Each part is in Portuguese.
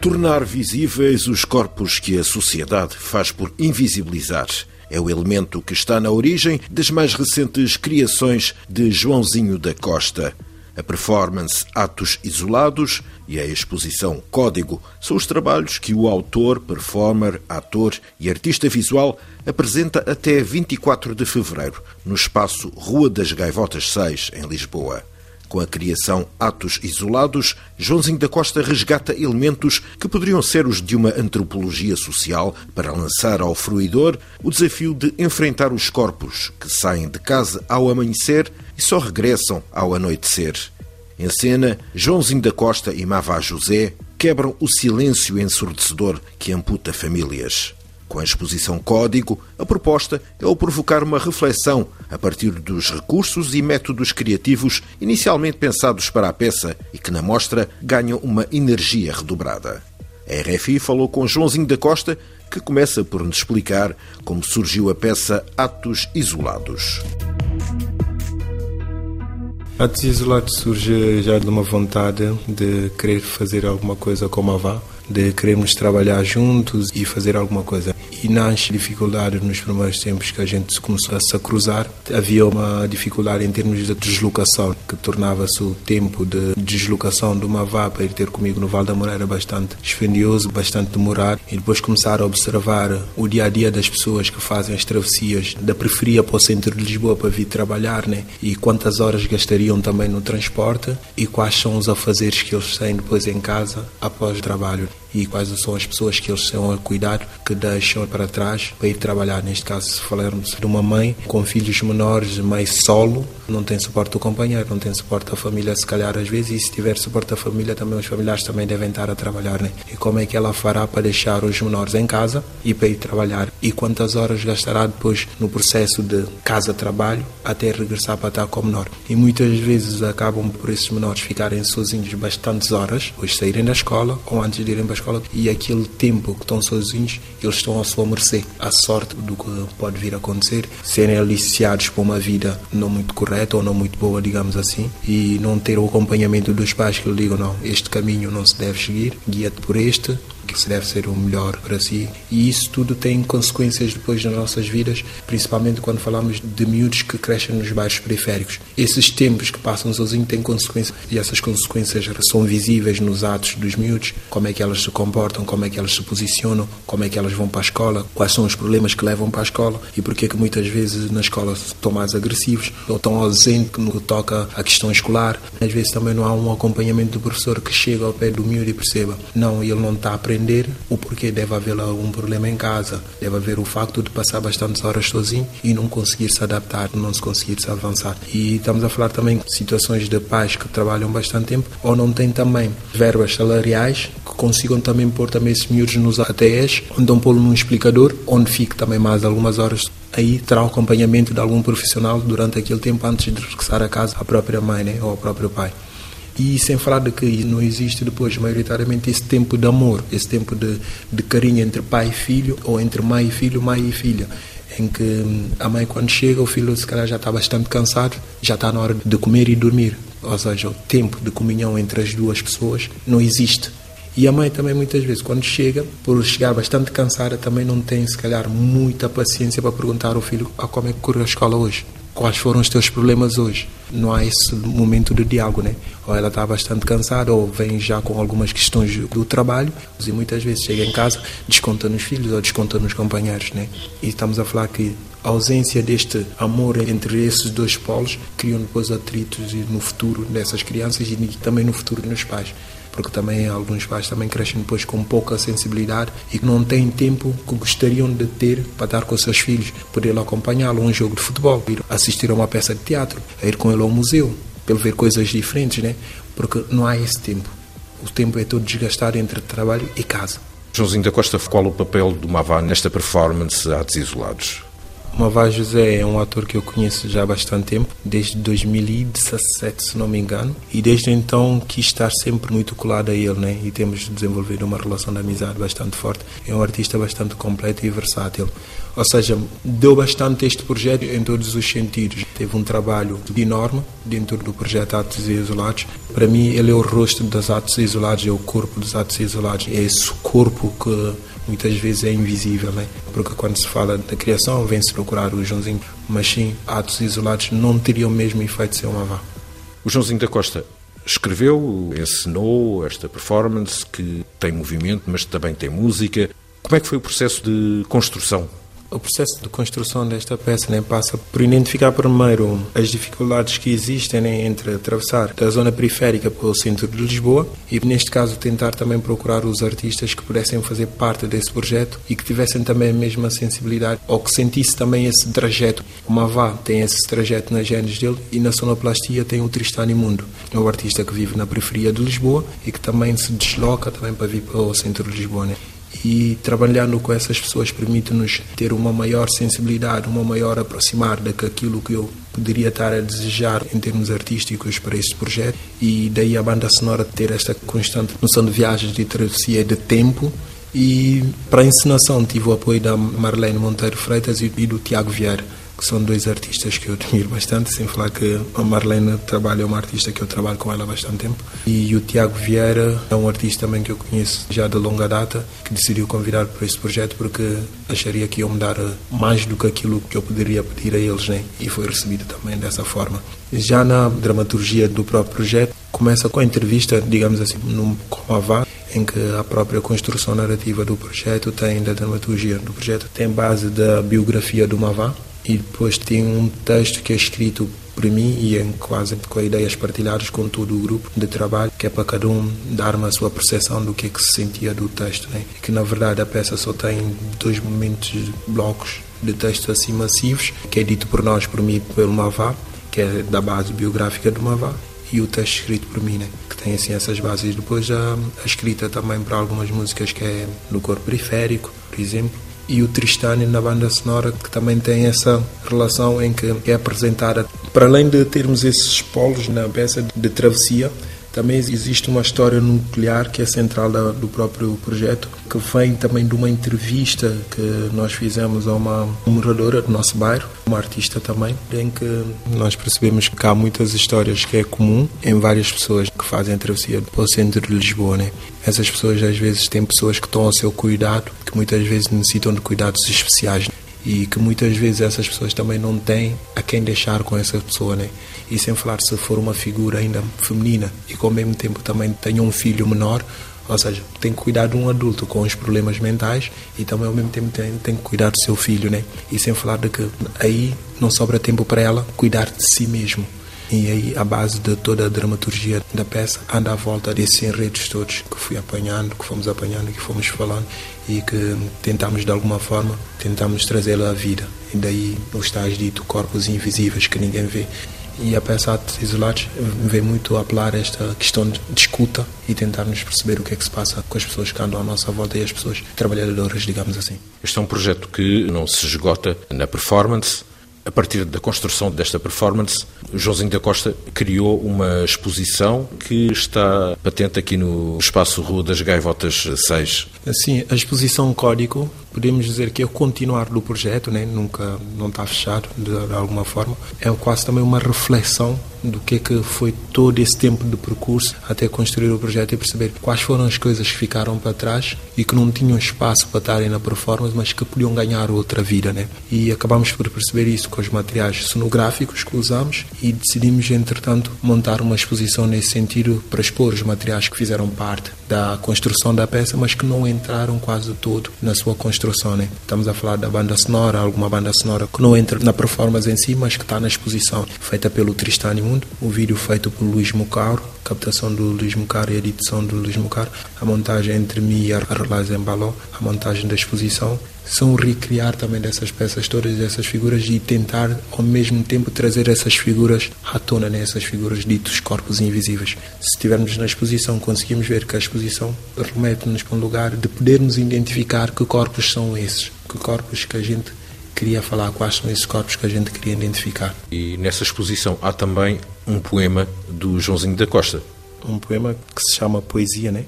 Tornar visíveis os corpos que a sociedade faz por invisibilizar é o elemento que está na origem das mais recentes criações de Joãozinho da Costa. A performance Atos Isolados e a exposição Código são os trabalhos que o autor, performer, ator e artista visual apresenta até 24 de fevereiro no espaço Rua das Gaivotas 6, em Lisboa. Com a criação Atos Isolados, Joãozinho da Costa resgata elementos que poderiam ser os de uma antropologia social para lançar ao fruidor o desafio de enfrentar os corpos que saem de casa ao amanhecer e só regressam ao anoitecer. Em cena, Joãozinho da Costa e Mavá José quebram o silêncio ensurdecedor que amputa famílias. Com a exposição Código, a proposta é o provocar uma reflexão a partir dos recursos e métodos criativos inicialmente pensados para a peça e que na mostra ganham uma energia redobrada. A RFI falou com Joãozinho da Costa, que começa por nos explicar como surgiu a peça Atos Isolados. Atos Isolados surge já de uma vontade de querer fazer alguma coisa como a Vá, de queremos trabalhar juntos e fazer alguma coisa. E nas dificuldades nos primeiros tempos que a gente começou a se cruzar, havia uma dificuldade em termos de deslocação, que tornava-se o tempo de deslocação de uma vá para ir ter comigo no Val da Moreira bastante dispendioso, bastante demorado. E depois começar a observar o dia a dia das pessoas que fazem as travessias da periferia para o centro de Lisboa para vir trabalhar, né? E quantas horas gastariam também no transporte e quais são os afazeres que eles têm depois em casa após o trabalho e quais são as pessoas que eles são a cuidar, que deixam para trás para ir trabalhar. Neste caso, se falarmos de uma mãe com filhos menores, mãe solo, não tem suporte do companheiro, não tem suporte da família, se calhar às vezes, e se tiver suporte da família, também os familiares também devem estar a trabalhar. Né? E como é que ela fará para deixar os menores em casa e para ir trabalhar? E quantas horas gastará depois no processo de casa-trabalho até regressar para estar com o menor? E muitas vezes acabam por esses menores ficarem sozinhos bastantes horas, depois saírem da escola ou antes de irem para escola, e aquele tempo que estão sozinhos, eles estão à sua mercê. A sorte do que pode vir a acontecer, serem aliciados por uma vida não muito correta ou não muito boa, digamos assim, e não ter o acompanhamento dos pais que lhe digam: não, este caminho não se deve seguir, guia-te por este, que se deve ser o melhor para si. E isso tudo tem consequências depois nas nossas vidas, principalmente quando falamos de miúdos que crescem nos bairros periféricos. Esses tempos que passam sozinhos têm consequências e essas consequências são visíveis nos atos dos miúdos, como é que elas se comportam, como é que elas se posicionam, como é que elas vão para a escola, quais são os problemas que levam para a escola e porque é que muitas vezes na escola estão mais agressivos ou estão ausentes no que toca à questão escolar. Às vezes também não há um acompanhamento do professor que chega ao pé do miúdo e perceba, não, ele não está aprendendo entender o porquê deve haver algum problema em casa, deve haver o facto de passar bastantes horas sozinho e não conseguir se adaptar, não se conseguir se avançar. E estamos a falar também de situações de pais que trabalham bastante tempo ou não têm também verbas salariais que consigam também pôr também esses miúdos nos ATS, onde pô-lo num explicador, onde fique também mais algumas horas aí terá o acompanhamento de algum profissional durante aquele tempo antes de regressar a casa à própria mãe né, ou ao próprio pai. E sem falar de que não existe depois, maioritariamente, esse tempo de amor, esse tempo de, de carinho entre pai e filho, ou entre mãe e filho, mãe e filha em que hum, a mãe quando chega o filho se calhar já está bastante cansado, já está na hora de comer e dormir, ou seja, o tempo de comunhão entre as duas pessoas não existe. E a mãe também muitas vezes quando chega, por chegar bastante cansada, também não tem se calhar muita paciência para perguntar ao filho a ah, como é que correu a escola hoje quais foram os teus problemas hoje. Não há esse momento de diálogo, né? Ou ela está bastante cansada, ou vem já com algumas questões do trabalho, e muitas vezes chega em casa, desconta nos filhos ou desconta nos companheiros, né? E estamos a falar que a ausência deste amor entre esses dois polos criam depois atritos no futuro dessas crianças e também no futuro dos pais porque também alguns pais também crescem depois com pouca sensibilidade e não têm tempo que gostariam de ter para estar com os seus filhos, poder acompanhá-lo a um jogo de futebol, ir assistir a uma peça de teatro, ir com ele ao museu, para ver coisas diferentes, né? Porque não há esse tempo. O tempo é todo desgastado entre trabalho e casa. Joãozinho da Costa, qual o papel do Mavá nesta performance Atos Isolados? Mavá José é um ator que eu conheço já há bastante tempo, desde 2017, se não me engano, e desde então quis estar sempre muito colado a ele, né? E temos desenvolvido uma relação de amizade bastante forte. É um artista bastante completo e versátil. Ou seja, deu bastante este projeto em todos os sentidos. Teve um trabalho enorme dentro do projeto Atos Isolados. Para mim, ele é o rosto dos Atos Isolados, é o corpo dos Atos Isolados. É esse corpo que muitas vezes é invisível, né? porque quando se fala da criação vem-se procurar o Joãozinho, mas sim, atos isolados não teriam o mesmo efeito se uma vá. O Joãozinho da Costa escreveu, ensinou esta performance que tem movimento, mas também tem música. Como é que foi o processo de construção o processo de construção desta peça né, passa por identificar primeiro as dificuldades que existem né, entre atravessar da zona periférica para o centro de Lisboa e, neste caso, tentar também procurar os artistas que pudessem fazer parte desse projeto e que tivessem também a mesma sensibilidade ou que sentisse também esse trajeto. O Mavá tem esse trajeto nas genes dele e na sonoplastia tem o Tristão Imundo. É um artista que vive na periferia de Lisboa e que também se desloca também para vir para o centro de Lisboa. Né? E trabalhando com essas pessoas permite-nos ter uma maior sensibilidade, uma maior aproximar daquilo que eu poderia estar a desejar em termos artísticos para este projeto. E daí a banda sonora ter esta constante noção de viagens, de travessia de tempo. E para a encenação tive o apoio da Marlene Monteiro Freitas e do Tiago Vieira que são dois artistas que eu admiro bastante, sem falar que a Marlene trabalha, é uma artista que eu trabalho com ela há bastante tempo. E o Tiago Vieira é um artista também que eu conheço já de longa data, que decidiu convidar para este projeto porque acharia que iam me dar mais do que aquilo que eu poderia pedir a eles, né? e foi recebido também dessa forma. Já na dramaturgia do próprio projeto, começa com a entrevista, digamos assim, num, com em que a própria construção narrativa do projeto tem, da dramaturgia do projeto, tem base da biografia do Mavá, e depois tem um texto que é escrito por mim e em quase com ideias partilhadas com todo o grupo de trabalho, que é para cada um dar uma sua percepção do que é que se sentia do texto. Né? Que na verdade a peça só tem dois momentos, blocos de texto assim massivos, que é dito por nós, por mim pelo Mavá, que é da base biográfica do Mavá, e o texto escrito por mim, né? que tem assim essas bases. Depois a, a escrita também para algumas músicas que é no corpo periférico, por exemplo e o Tristani na banda sonora, que também tem essa relação em que é apresentada. Para além de termos esses polos na peça de travessia, também existe uma história nuclear que é central do próprio projeto, que vem também de uma entrevista que nós fizemos a uma moradora do nosso bairro, uma artista também, em que nós percebemos que há muitas histórias que é comum em várias pessoas que fazem a travessia para o centro de Lisboa. Né? Essas pessoas às vezes têm pessoas que estão ao seu cuidado, que muitas vezes necessitam de cuidados especiais e que muitas vezes essas pessoas também não têm a quem deixar com essa pessoa, né? E sem falar se for uma figura ainda feminina e que ao mesmo tempo também tenha um filho menor, ou seja, tem que cuidar de um adulto com os problemas mentais e também ao mesmo tempo tem, tem que cuidar do seu filho, né? E sem falar de que aí não sobra tempo para ela cuidar de si mesmo. E aí a base de toda a dramaturgia da peça anda à volta desses enredos todos que fui apanhando, que fomos apanhando, que fomos falando e que tentamos de alguma forma, tentamos trazê-la à vida. E daí os tais dito corpos invisíveis que ninguém vê. E a peça Atos Isolados vem muito apelar esta questão de escuta e tentarmos perceber o que é que se passa com as pessoas que andam à nossa volta e as pessoas trabalhadoras, digamos assim. Este é um projeto que não se esgota na performance, a partir da construção desta performance, Joãozinho da Costa criou uma exposição que está patente aqui no espaço Rua das Gaivotas 6. Sim, a exposição Código, podemos dizer que é o continuar do projeto, né? nunca não está fechado de, de alguma forma. É quase também uma reflexão do que é que foi todo esse tempo de percurso até construir o projeto e perceber quais foram as coisas que ficaram para trás e que não tinham espaço para estarem na performance, mas que podiam ganhar outra vida, né? E acabamos por perceber isso com os materiais cenográficos que usamos e decidimos, entretanto, montar uma exposição nesse sentido para expor os materiais que fizeram parte da construção da peça, mas que não entraram quase todo na sua construção, né? Estamos a falar da banda sonora, alguma banda sonora que não entra na performance em si, mas que está na exposição, feita pelo Tristani Mundo, o vídeo feito por Luís Mucaro, captação do Luís Mucaro e edição do Luís Mucaro, a montagem entre mim e a Relais Embaló, a montagem da exposição, são recriar também dessas peças todas, dessas figuras e tentar ao mesmo tempo trazer essas figuras à tona, né? essas figuras ditos corpos invisíveis. Se estivermos na exposição, conseguimos ver que a exposição remete-nos para um lugar de podermos identificar que corpos são esses, que corpos que a gente queria falar quais são esses corpos que a gente queria identificar. E nessa exposição há também um poema do Joãozinho da Costa. Um poema que se chama Poesia, né?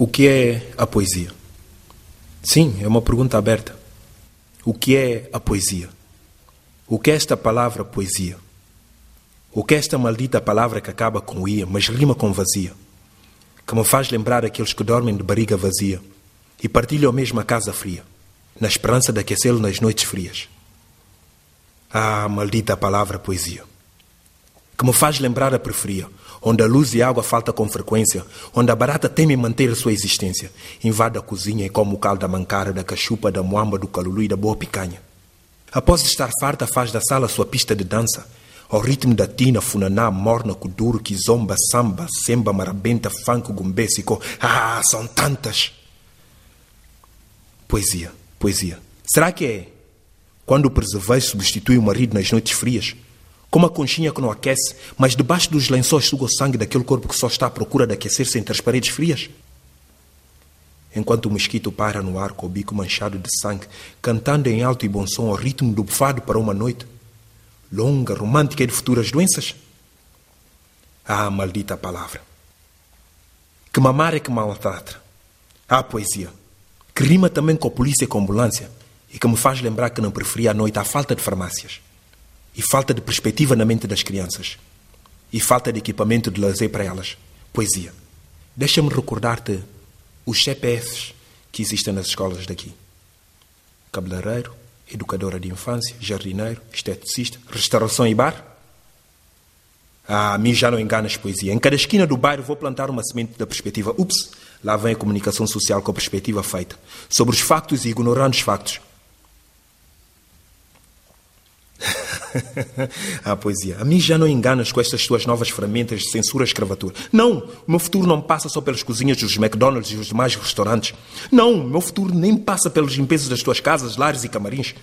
O que é a poesia? Sim, é uma pergunta aberta. O que é a poesia? O que é esta palavra poesia? O que é esta maldita palavra que acaba com ia, mas rima com vazia? Que me faz lembrar aqueles que dormem de barriga vazia e partilham a mesma casa fria, na esperança de aquecê-lo nas noites frias. Ah, maldita palavra poesia! Que me faz lembrar a periferia, onde a luz e a água falta com frequência, onde a barata teme manter sua existência, invade a cozinha e come o caldo da mancara, da cachupa, da moamba, do calulu e da boa picanha. Após estar farta, faz da sala sua pista de dança, ao ritmo da tina, funaná, morna, kuduro, kizomba, samba, semba, marabenta, funk, gumbésico. Ah, são tantas! Poesia, poesia. Será que é quando o percevejo substitui o marido nas noites frias? Como a conchinha que não aquece, mas debaixo dos lençóis suga o sangue daquele corpo que só está à procura de aquecer-se entre as paredes frias? Enquanto o mosquito para no ar com o bico manchado de sangue, cantando em alto e bom som ao ritmo do bufado para uma noite, longa, romântica e de futuras doenças? Ah, maldita palavra! Que mamar é que maltrata. Ah, poesia! Que rima também com a polícia e com a ambulância e que me faz lembrar que não preferia à noite a falta de farmácias e falta de perspectiva na mente das crianças e falta de equipamento de lazer para elas. Poesia. Deixa-me recordar-te os CPFs que existem nas escolas daqui: cabeleireiro, educadora de infância, jardineiro, esteticista, restauração e bar. Ah, a mim já não enganas poesia. Em cada esquina do bairro vou plantar uma semente da perspectiva. Ups, lá vem a comunicação social com a perspectiva feita. Sobre os factos e ignorando os factos. ah, poesia. A mim já não enganas com estas tuas novas ferramentas de censura e escravatura. Não, o meu futuro não passa só pelas cozinhas dos McDonald's e os demais restaurantes. Não, o meu futuro nem passa pelas limpezas das tuas casas, lares e camarins.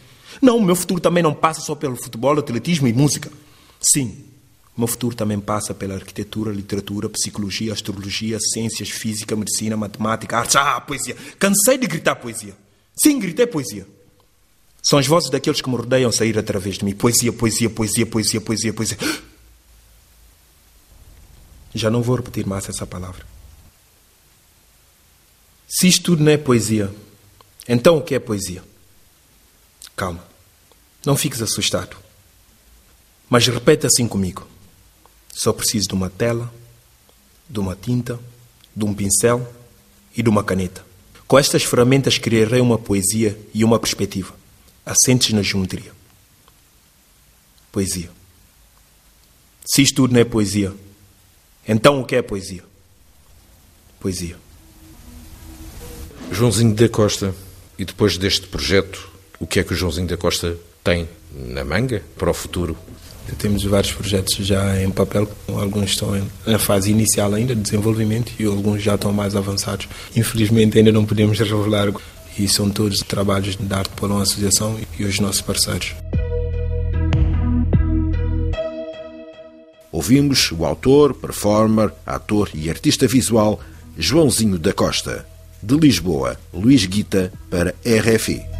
Não, o meu futuro também não passa só pelo futebol, atletismo e música. Sim, o meu futuro também passa pela arquitetura, literatura, psicologia, astrologia, ciências, física, medicina, matemática, arte. Ah, poesia. Cansei de gritar poesia. Sim, gritei poesia. São as vozes daqueles que me rodeiam sair através de mim. Poesia, poesia, poesia, poesia, poesia, poesia. Já não vou repetir mais essa palavra. Se isto tudo não é poesia, então o que é poesia? Calma, não fiques assustado. Mas repete assim comigo. Só preciso de uma tela, de uma tinta, de um pincel e de uma caneta. Com estas ferramentas criarei uma poesia e uma perspectiva assentes na geometria. Poesia. Se isto tudo não é poesia, então o que é poesia? Poesia. Joãozinho da Costa, e depois deste projeto, o que é que o Joãozinho da Costa tem na manga para o futuro? Temos vários projetos já em papel, alguns estão na fase inicial ainda de desenvolvimento e alguns já estão mais avançados. Infelizmente ainda não podemos revelar e são todos trabalhos da Arte Polão Associação e os nossos parceiros. Ouvimos o autor, performer, ator e artista visual Joãozinho da Costa. De Lisboa, Luís Guita para RFI.